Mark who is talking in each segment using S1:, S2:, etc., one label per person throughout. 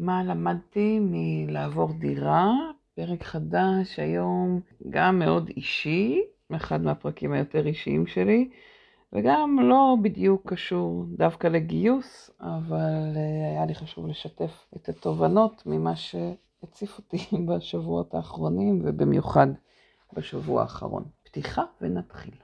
S1: מה למדתי מלעבור דירה? פרק חדש היום, גם מאוד אישי, אחד מהפרקים היותר אישיים שלי, וגם לא בדיוק קשור דווקא לגיוס, אבל אה, היה לי חשוב לשתף את התובנות ממה שהציף אותי בשבועות האחרונים, ובמיוחד בשבוע האחרון. פתיחה ונתחיל.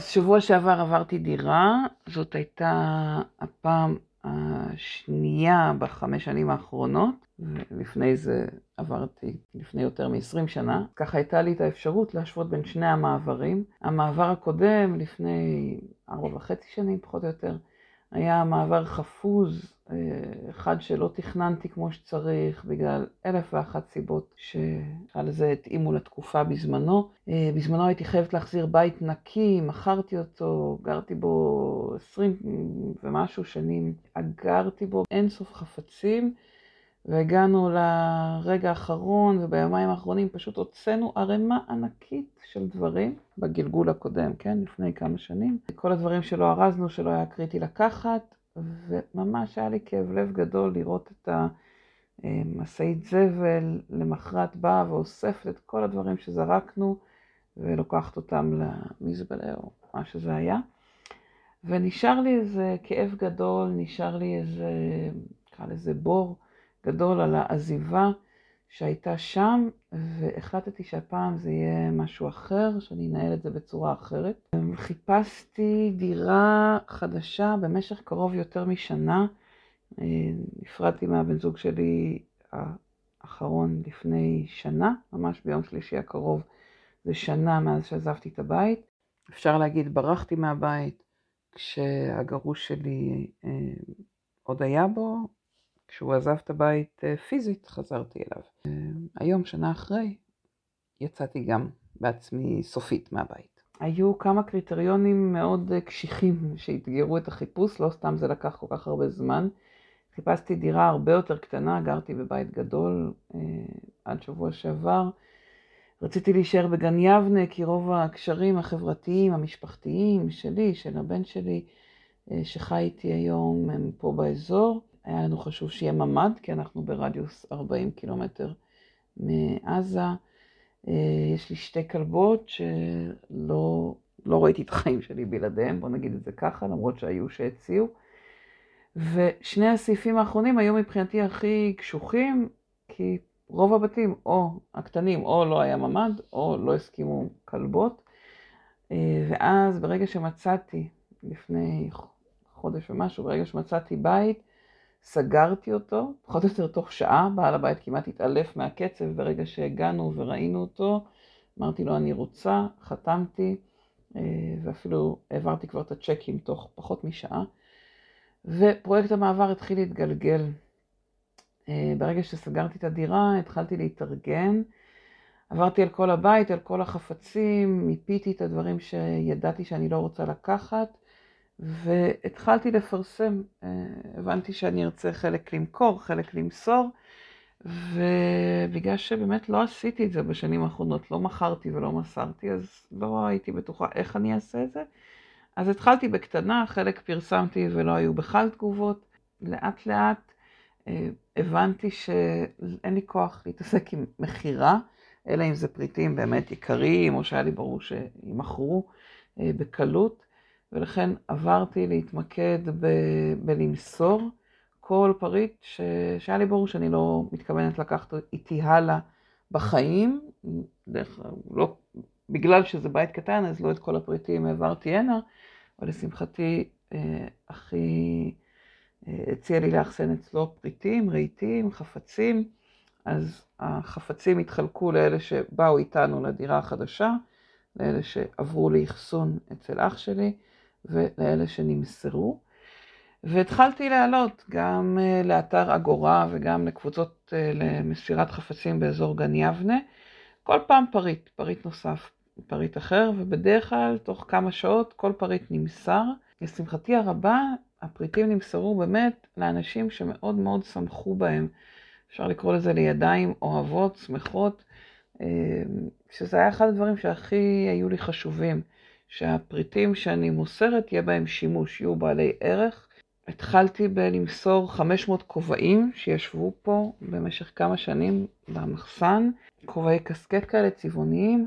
S1: שבוע שעבר עברתי דירה, זאת הייתה הפעם השנייה בחמש שנים האחרונות, ולפני זה עברתי לפני יותר מ-20 שנה. ככה הייתה לי את האפשרות להשוות בין שני המעברים. המעבר הקודם, לפני ארבע וחצי שנים פחות או יותר, היה מעבר חפוז, אה, אחד שלא תכננתי כמו שצריך, בגלל אלף ואחת סיבות שעל זה התאימו לתקופה בזמנו. אה, בזמנו הייתי חייבת להחזיר בית נקי, מכרתי אותו, גרתי בו עשרים ומשהו שנים, אגרתי בו אינסוף חפצים. והגענו לרגע האחרון, וביומיים האחרונים פשוט הוצאנו ערימה ענקית של דברים בגלגול הקודם, כן? לפני כמה שנים. כל הדברים שלא ארזנו, שלא היה קריטי לקחת, וממש היה לי כאב לב גדול לראות את המשאית זבל למחרת באה ואוספת את כל הדברים שזרקנו, ולוקחת אותם למזבלה או מה שזה היה. ונשאר לי איזה כאב גדול, נשאר לי איזה, נקרא לזה בור. גדול על העזיבה שהייתה שם, והחלטתי שהפעם זה יהיה משהו אחר, שאני אנהל את זה בצורה אחרת. חיפשתי דירה חדשה במשך קרוב יותר משנה. נפרדתי מהבן זוג שלי האחרון לפני שנה, ממש ביום שלישי הקרוב זה שנה מאז שעזבתי את הבית. אפשר להגיד, ברחתי מהבית כשהגרוש שלי אה, עוד היה בו, כשהוא עזב את הבית אה, פיזית, חזרתי אליו. אה, היום, שנה אחרי, יצאתי גם בעצמי סופית מהבית. היו כמה קריטריונים מאוד אה, קשיחים שאתגרו את החיפוש, לא סתם זה לקח כל כך הרבה זמן. חיפשתי דירה הרבה יותר קטנה, גרתי בבית גדול אה, עד שבוע שעבר. רציתי להישאר בגן יבנה, כי רוב הקשרים החברתיים, המשפחתיים שלי, של הבן שלי, שחי איתי היום, הם פה באזור. היה לנו חשוב שיהיה ממ"ד, כי אנחנו ברדיוס 40 קילומטר מעזה. אה, יש לי שתי כלבות שלא לא ראיתי את החיים שלי בלעדיהן, בוא נגיד את זה ככה, למרות שהיו שהציעו. ושני הסעיפים האחרונים היו מבחינתי הכי קשוחים, כי רוב הבתים, או הקטנים, או לא היה ממ"ד, או לא הסכימו כלבות. אה, ואז ברגע שמצאתי, לפני חודש ומשהו, ברגע שמצאתי בית, סגרתי אותו, פחות או יותר תוך שעה, בעל הבית כמעט התעלף מהקצב ברגע שהגענו וראינו אותו. אמרתי לו, אני רוצה, חתמתי, אה, ואפילו העברתי כבר את הצ'קים תוך פחות משעה. ופרויקט המעבר התחיל להתגלגל. אה, ברגע שסגרתי את הדירה, התחלתי להתארגן. עברתי על כל הבית, על כל החפצים, מיפיתי את הדברים שידעתי שאני לא רוצה לקחת, והתחלתי לפרסם, אה, הבנתי שאני ארצה חלק למכור, חלק למסור, ובגלל שבאמת לא עשיתי את זה בשנים האחרונות, לא מכרתי ולא מסרתי, אז לא הייתי בטוחה איך אני אעשה את זה. אז התחלתי בקטנה, חלק פרסמתי ולא היו בכלל תגובות. לאט לאט אה, הבנתי שאין לי כוח להתעסק עם מכירה, אלא אם זה פריטים באמת יקרים, או שהיה לי ברור שימכרו אה, בקלות. ולכן עברתי להתמקד ב- בלמסור כל פריט ש- שהיה לי ברור שאני לא מתכוונת לקחת איתי הלאה בחיים. דרך, לא, בגלל שזה בית קטן, אז לא את כל הפריטים העברתי הנה, אבל לשמחתי אה, אחי אה, הציע לי לאחסן אצלו פריטים, רהיטים, חפצים. אז החפצים התחלקו לאלה שבאו איתנו לדירה החדשה, לאלה שעברו לאחסון אצל אח שלי, ולאלה שנמסרו. והתחלתי להעלות גם אה, לאתר אגורה וגם לקבוצות אה, למסירת חפצים באזור גן יבנה. כל פעם פריט, פריט נוסף, פריט אחר, ובדרך כלל תוך כמה שעות כל פריט נמסר. לשמחתי הרבה, הפריטים נמסרו באמת לאנשים שמאוד מאוד שמחו בהם. אפשר לקרוא לזה לידיים אוהבות, שמחות, אה, שזה היה אחד הדברים שהכי היו לי חשובים, שהפריטים שאני מוסרת יהיה בהם שימוש, יהיו בעלי ערך. התחלתי בלמסור 500 כובעים שישבו פה במשך כמה שנים במחסן, כובעי קסקט כאלה צבעוניים.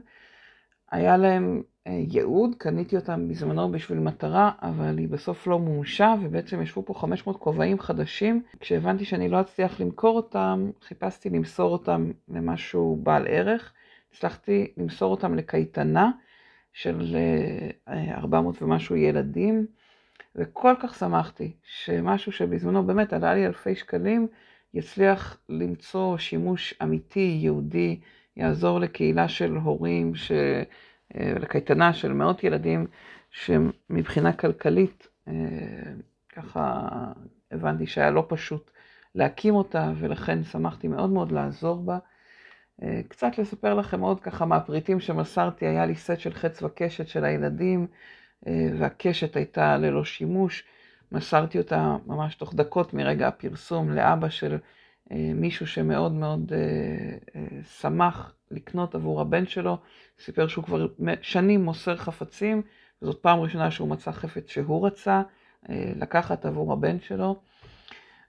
S1: היה להם אה, ייעוד, קניתי אותם בזמנו בשביל מטרה, אבל היא בסוף לא מומשה, ובעצם ישבו פה 500 כובעים חדשים. כשהבנתי שאני לא אצליח למכור אותם, חיפשתי למסור אותם למשהו בעל ערך. הצלחתי למסור אותם לקייטנה של 400 אה, ומשהו ילדים, וכל כך שמחתי שמשהו שבזמנו באמת עלה לי אלפי שקלים, יצליח למצוא שימוש אמיתי, יהודי, יעזור לקהילה של הורים, ש... אה, לקייטנה של מאות ילדים שמבחינה כלכלית, אה, ככה הבנתי שהיה לא פשוט להקים אותה, ולכן שמחתי מאוד מאוד לעזור בה. אה, קצת לספר לכם עוד ככה מהפריטים שמסרתי, היה לי סט של חץ וקשת של הילדים, והקשת הייתה ללא שימוש. מסרתי אותה ממש תוך דקות מרגע הפרסום לאבא של מישהו שמאוד מאוד שמח לקנות עבור הבן שלו. סיפר שהוא כבר שנים מוסר חפצים, וזאת פעם ראשונה שהוא מצא חפץ שהוא רצה אה, לקחת עבור הבן שלו.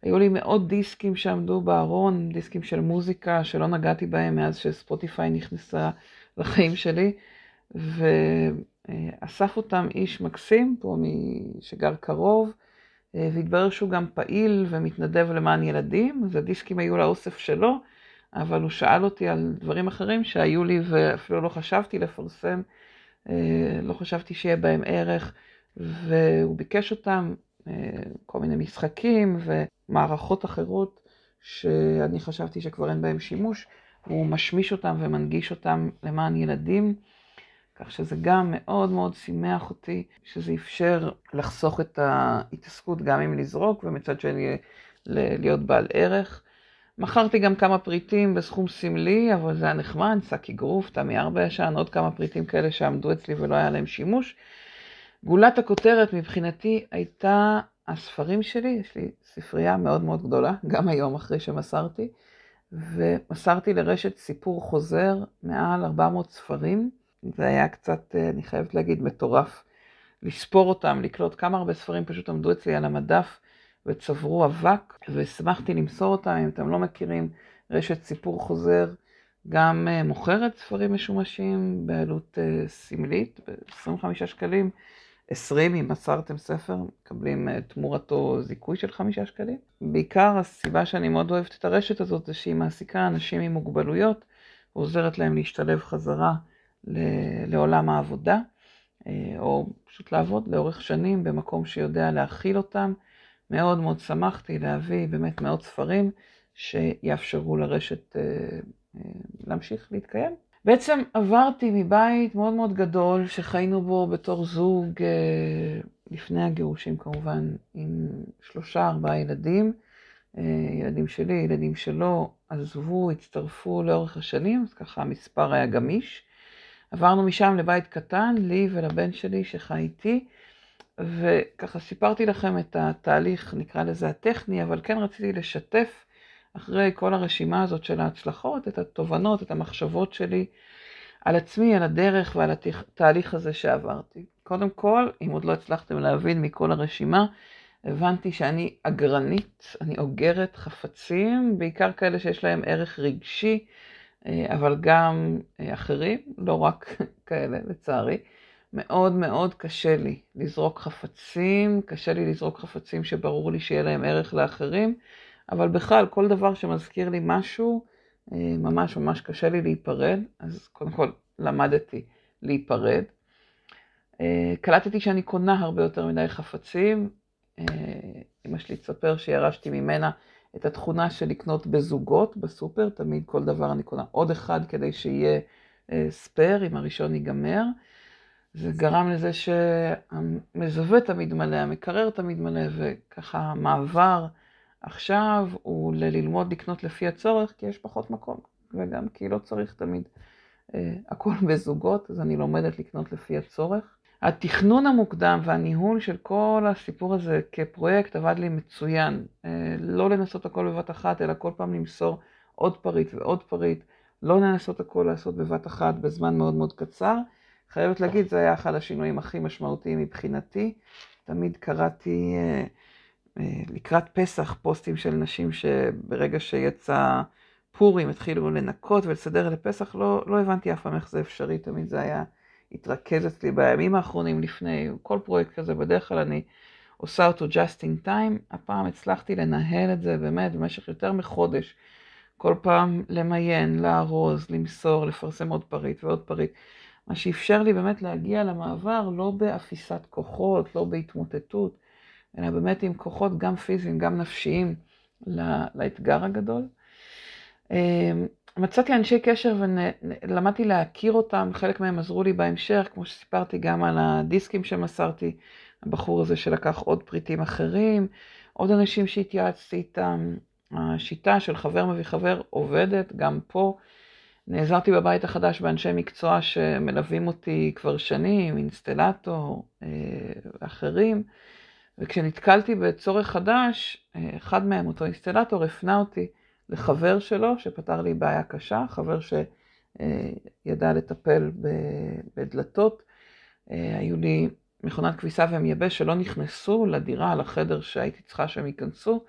S1: היו לי מאות דיסקים שעמדו בארון, דיסקים של מוזיקה שלא נגעתי בהם מאז שספוטיפיי נכנסה לחיים שלי, ואסף אותם איש מקסים פה שגר קרוב, והתברר שהוא גם פעיל ומתנדב למען ילדים, אז הדיסקים היו לאוסף שלו. אבל הוא שאל אותי על דברים אחרים שהיו לי ואפילו לא חשבתי לפרסם, אה, לא חשבתי שיהיה בהם ערך, והוא ביקש אותם, כל מיני משחקים ומערכות אחרות שאני חשבתי שכבר אין בהם שימוש, הוא משמיש אותם ומנגיש אותם למען ילדים. כך שזה גם מאוד מאוד שימח אותי, שזה אפשר לחסוך את ההתעסקות גם עם לזרוק, ומצד שני להיות בעל ערך. מכרתי גם כמה פריטים בסכום סמלי, אבל זה היה נחמד, שק אגרוף, תמי ארבע ישן, עוד כמה פריטים כאלה שעמדו אצלי ולא היה להם שימוש. גולת הכותרת מבחינתי הייתה הספרים שלי, יש לי ספרייה מאוד מאוד גדולה, גם היום אחרי שמסרתי, ומסרתי לרשת סיפור חוזר, מעל 400 ספרים. זה היה קצת, אני חייבת להגיד, מטורף. לספור אותם, לקלוט כמה הרבה ספרים פשוט עמדו אצלי על המדף. וצברו אבק, והשמחתי למסור אותם, אם אתם לא מכירים, רשת סיפור חוזר, גם אה, מוכרת ספרים משומשים בעלות אה, סמלית, ב-25 שקלים, 20 אם מסרתם ספר, מקבלים אה, תמורתו זיכוי של 5 שקלים. בעיקר הסיבה שאני מאוד אוהבת את הרשת הזאת זה שהיא מעסיקה אנשים עם מוגבלויות, ועוזרת להם להשתלב חזרה לעולם העבודה, או פשוט לעבוד לאורך שנים במקום שיודע להכיל אותם. מאוד מאוד שמחתי להביא באמת מאות ספרים שיאפשרו לרשת אה, אה, להמשיך להתקיים. בעצם עברתי מבית מאוד מאוד גדול שחיינו בו בתור זוג אה, לפני הגירושים כמובן, עם שלושה ארבעה ילדים, ילדים שלי, ילדים שלו, עזבו, הצטרפו לאורך השנים, אז ככה המספר היה גמיש. עברנו משם לבית קטן, לי ולבן שלי שחי איתי. וככה סיפרתי לכם את התהליך, נקרא לזה הטכני, אבל כן רציתי לשתף אחרי כל הרשימה הזאת של ההצלחות, את התובנות, את המחשבות שלי על עצמי, על הדרך ועל התהליך הזה שעברתי. קודם כל, אם עוד לא הצלחתם להבין מכל הרשימה, הבנתי שאני אגרנית, אני אוגרת חפצים, בעיקר כאלה שיש להם ערך רגשי, אה, אבל גם אה, אחרים, לא רק כאלה, לצערי. מאוד מאוד קשה לי לזרוק חפצים, קשה לי לזרוק חפצים שברור לי שיהיה להם ערך לאחרים, אבל בכלל, כל דבר שמזכיר לי משהו, אה, ממש ממש קשה לי להיפרד, אז קודם כל למדתי להיפרד. אה, קלטתי שאני קונה הרבה יותר מדי חפצים. אה, אמא שלי תספר שירשתי ממנה את התכונה של לקנות בזוגות בסופר, תמיד כל דבר אני קונה עוד אחד כדי שיהיה ספייר, אם הראשון ייגמר. זה גרם לזה שהמזווה תמיד מלא, המקרר תמיד מלא, וככה המעבר עכשיו הוא ללמוד לקנות לפי הצורך, כי יש פחות מקום, וגם כי לא צריך תמיד אה, הכל בזוגות, אז אני לומדת לקנות לפי הצורך. התכנון המוקדם והניהול של כל הסיפור הזה כפרויקט עבד לי מצוין. אה, לא לנסות הכל בבת אחת, אלא כל פעם למסור עוד פריט ועוד פריט. לא לנסות הכל לעשות בבת אחת בזמן מאוד מאוד קצר. חייבת להגיד, זה היה אחד השינויים הכי משמעותיים מבחינתי. תמיד קראתי אה, לקראת פסח פוסטים של נשים שברגע שיצא פורים התחילו לנקות ולסדר לפסח, לא, לא הבנתי אף פעם איך זה אפשרי, תמיד זה היה התרכז אצלי בימים האחרונים לפני, כל פרויקט כזה, בדרך כלל אני עושה אותו just in time, הפעם הצלחתי לנהל את זה באמת במשך יותר מחודש, כל פעם למיין, לארוז, למסור, לפרסם עוד פריט ועוד פריט, מה שאפשר לי באמת להגיע למעבר לא באפיסת כוחות, לא בהתמוטטות, אלא באמת עם כוחות גם פיזיים, גם נפשיים לאתגר הגדול. אמ, מצאתי אנשי קשר ולמדתי להכיר אותם, חלק מהם עזרו לי בהמשך, כמו שסיפרתי גם על הדיסקים שמסרתי, הבחור הזה שלקח עוד פריטים אחרים, עוד אנשים שהתייעצתי איתם. השיטה של חבר מביא חבר עובדת גם פה. נעזרתי בבית החדש באנשי מקצוע שמלווים אותי כבר שנים, אינסטלטור, אה, אחרים, וכשנתקלתי בצורך חדש, אה, אחד מהם, אותו אינסטלטור, הפנה אותי לחבר שלו שפתר לי בעיה קשה, חבר שידע לטפל בדלתות. אה, היו לי מכונת כביסה ומייבש שלא נכנסו לדירה, לחדר שהייתי צריכה שהם ייכנסו,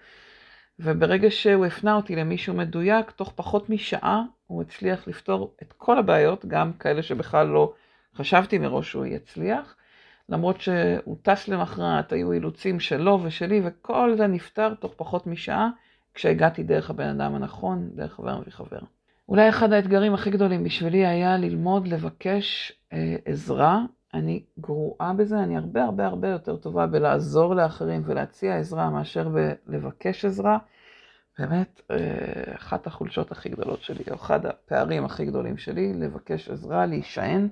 S1: וברגע שהוא הפנה אותי למישהו מדויק, תוך פחות משעה הוא הצליח לפתור את כל הבעיות, גם כאלה שבכלל לא חשבתי מראש שהוא יצליח. למרות שהוא טס למחרת, היו אילוצים שלו ושלי, וכל זה נפתר תוך פחות משעה. כשהגעתי דרך הבן אדם הנכון, דרך חבר מביא חבר. אולי אחד האתגרים הכי גדולים בשבילי היה ללמוד לבקש אה, עזרה. אני גרועה בזה, אני הרבה הרבה הרבה יותר טובה בלעזור לאחרים ולהציע עזרה מאשר בלבקש עזרה. באמת, אה, אחת החולשות הכי גדולות שלי, או אחד הפערים הכי גדולים שלי, לבקש עזרה, להישען.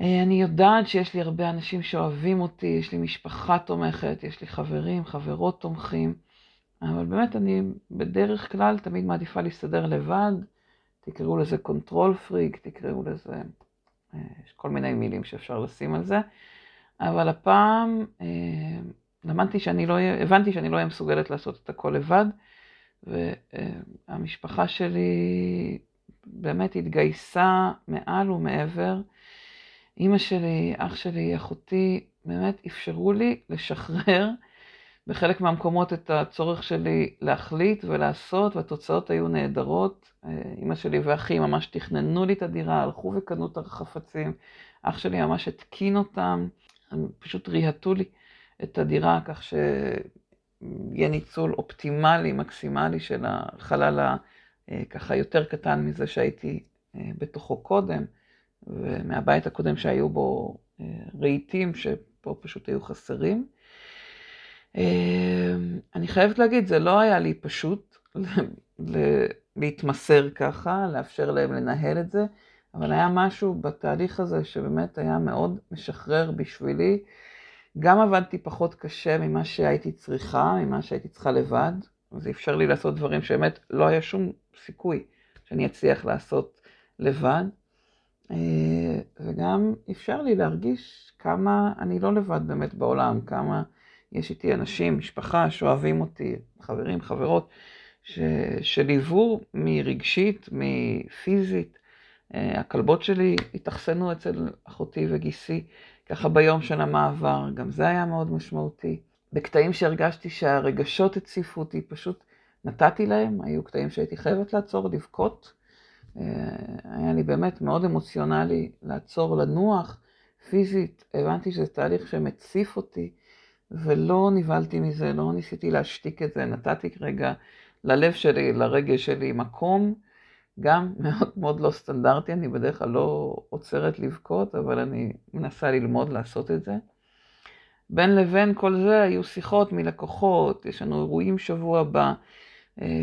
S1: אה, אני יודעת שיש לי הרבה אנשים שאוהבים אותי, יש לי משפחה תומכת, יש לי חברים, חברות תומכים. אבל באמת אני בדרך כלל תמיד מעדיפה להסתדר לבד, תקראו לזה control freak, תקראו לזה, אה, יש כל מיני מילים שאפשר לשים על זה, אבל הפעם אה, למדתי שאני לא הבנתי שאני לא אהיה מסוגלת לעשות את הכל לבד, והמשפחה שלי באמת התגייסה מעל ומעבר. אימא שלי, אח שלי, אחותי, באמת אפשרו לי לשחרר בחלק מהמקומות את הצורך שלי להחליט ולעשות, והתוצאות היו נהדרות. אימא שלי ואחי ממש תכננו לי את הדירה, הלכו וקנו את החפצים. אח שלי ממש התקין אותם, הם פשוט ריהטו לי את הדירה כך שיהיה ניצול אופטימלי, מקסימלי של החלל הככה יותר קטן מזה שהייתי אה, בתוכו קודם, ומהבית הקודם שהיו בו אה, רהיטים שפה פשוט היו חסרים. אמ, אני חייבת להגיד, זה לא היה לי פשוט להתמסר ככה, לאפשר להם לנהל את זה, אבל היה משהו בתהליך הזה שבאמת היה מאוד משחרר בשבילי. גם עבדתי פחות קשה ממה שהייתי צריכה, ממה שהייתי צריכה לבד, וזה אפשר לי לעשות דברים שבאמת לא היה שום סיכוי שאני אצליח לעשות לבד. אה, וגם אפשר לי להרגיש כמה אני לא לבד באמת בעולם, כמה... יש איתי אנשים, משפחה שאוהבים אותי, חברים, חברות, שליוו מרגשית, מפיזית. אה, הכלבות שלי התאכסנו אצל אחותי וגיסי, ככה ביום של המעבר, גם זה היה מאוד משמעותי. בקטעים שהרגשתי שהרגשות הציפו אותי, פשוט נתתי להם, היו קטעים שהייתי חייבת לעצור, לבכות. אה, היה לי באמת מאוד אמוציונלי לעצור, לנוח פיזית, הבנתי שזה תהליך שמציף אותי. ולא נבהלתי מזה, לא ניסיתי להשתיק את זה, נתתי רגע ללב שלי, לרגש שלי מקום, גם מאוד מאוד לא סטנדרטי, אני בדרך כלל לא עוצרת לבכות, אבל אני מנסה ללמוד לעשות את זה. בין לבין כל זה היו שיחות מלקוחות, יש לנו אירועים שבוע הבא,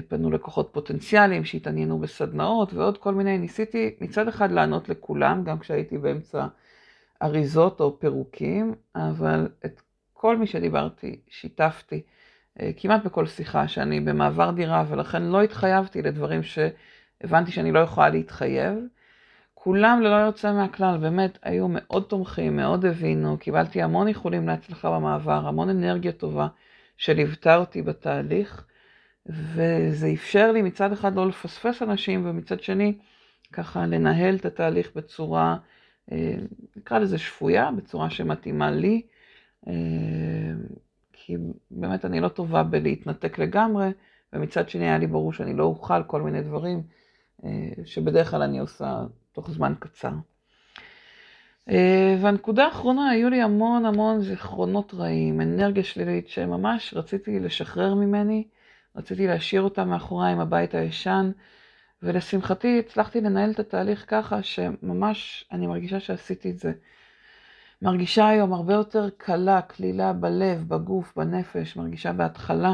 S1: פנו לקוחות פוטנציאליים שהתעניינו בסדנאות ועוד כל מיני, ניסיתי מצד אחד לענות לכולם, גם כשהייתי באמצע אריזות או פירוקים, אבל את כל מי שדיברתי, שיתפתי, אה, כמעט בכל שיחה שאני במעבר דירה ולכן לא התחייבתי לדברים שהבנתי שאני לא יכולה להתחייב. כולם ללא יוצא מהכלל, באמת היו מאוד תומכים, מאוד הבינו, קיבלתי המון איחולים להצלחה במעבר, המון אנרגיה טובה שליוותה אותי בתהליך, וזה אפשר לי מצד אחד לא לפספס אנשים, ומצד שני, ככה לנהל את התהליך בצורה, אה, נקרא לזה שפויה, בצורה שמתאימה לי, אה, כי באמת אני לא טובה בלהתנתק לגמרי, ומצד שני היה לי ברור שאני לא אוכל כל מיני דברים אה, שבדרך כלל אני עושה תוך זמן קצר. והנקודה האחרונה, היו לי המון המון זיכרונות רעים, אנרגיה שלילית, שממש רציתי לשחרר ממני, רציתי להשאיר אותה מאחוריי עם הבית הישן, ולשמחתי הצלחתי לנהל את התהליך ככה שממש אני מרגישה שעשיתי את זה. מרגישה היום הרבה יותר קלה, קלילה בלב, בגוף, בנפש, מרגישה בהתחלה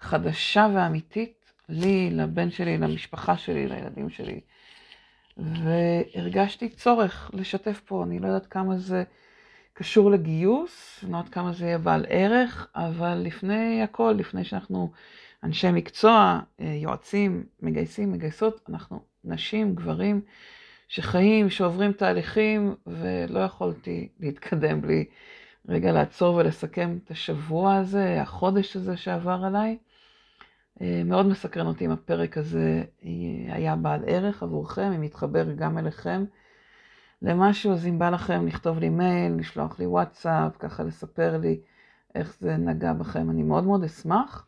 S1: חדשה ואמיתית לי, לבן שלי, למשפחה שלי, לילדים שלי. והרגשתי צורך לשתף פה, אני לא יודעת כמה זה קשור לגיוס, אני לא יודעת כמה זה יהיה בעל ערך, אבל לפני הכל, לפני שאנחנו אנשי מקצוע, אה, יועצים, מגייסים, מגייסות, אנחנו נשים, גברים, שחיים, שעוברים תהליכים, ולא יכולתי להתקדם בלי רגע לעצור ולסכם את השבוע הזה, החודש הזה שעבר עליי. אה, מאוד מסקרן אותי אם הפרק הזה היה בעל ערך עבורכם, אם יתחבר גם אליכם למשהו, אז אם בא לכם לכתוב לי מייל, לשלוח לי וואטסאפ, ככה לספר לי איך זה נגע בכם, אני מאוד מאוד אשמח.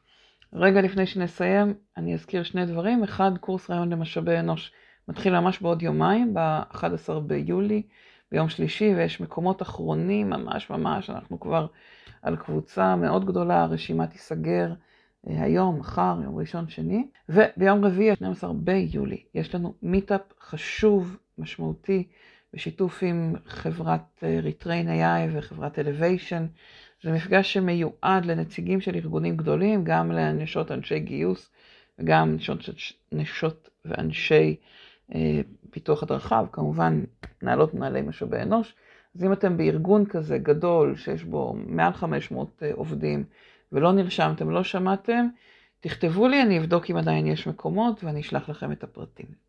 S1: רגע לפני שנסיים, אני אזכיר שני דברים. אחד, קורס רעיון למשאבי אנוש מתחיל ממש בעוד יומיים, ב-11 ביולי, ביום שלישי, ויש מקומות אחרונים, ממש ממש, אנחנו כבר על קבוצה מאוד גדולה, הרשימה תיסגר אה, היום, מחר, יום ראשון, שני. וביום רביעי, 12 ביולי, יש לנו meetup חשוב, משמעותי, בשיתוף עם חברת Retrain אה, AI וחברת אלוויישן. זה מפגש שמיועד לנציגים של ארגונים גדולים, גם לנשות אנשי גיוס וגם נשות, נשות ואנשי אה, פיתוח הדרכה, וכמובן מנהלות מנהלי משאבי אנוש. אז אם אתם בארגון כזה גדול, שיש בו מעל 500 אה, עובדים, ולא נרשמתם, לא שמעתם, תכתבו לי, אני אבדוק אם עדיין יש מקומות ואני אשלח לכם את הפרטים.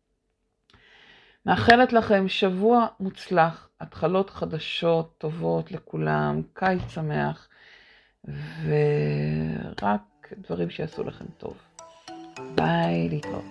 S1: מאחלת לכם שבוע מוצלח, התחלות חדשות טובות לכולם, קיץ שמח, ורק דברים שיעשו לכם טוב. ביי, להתראות.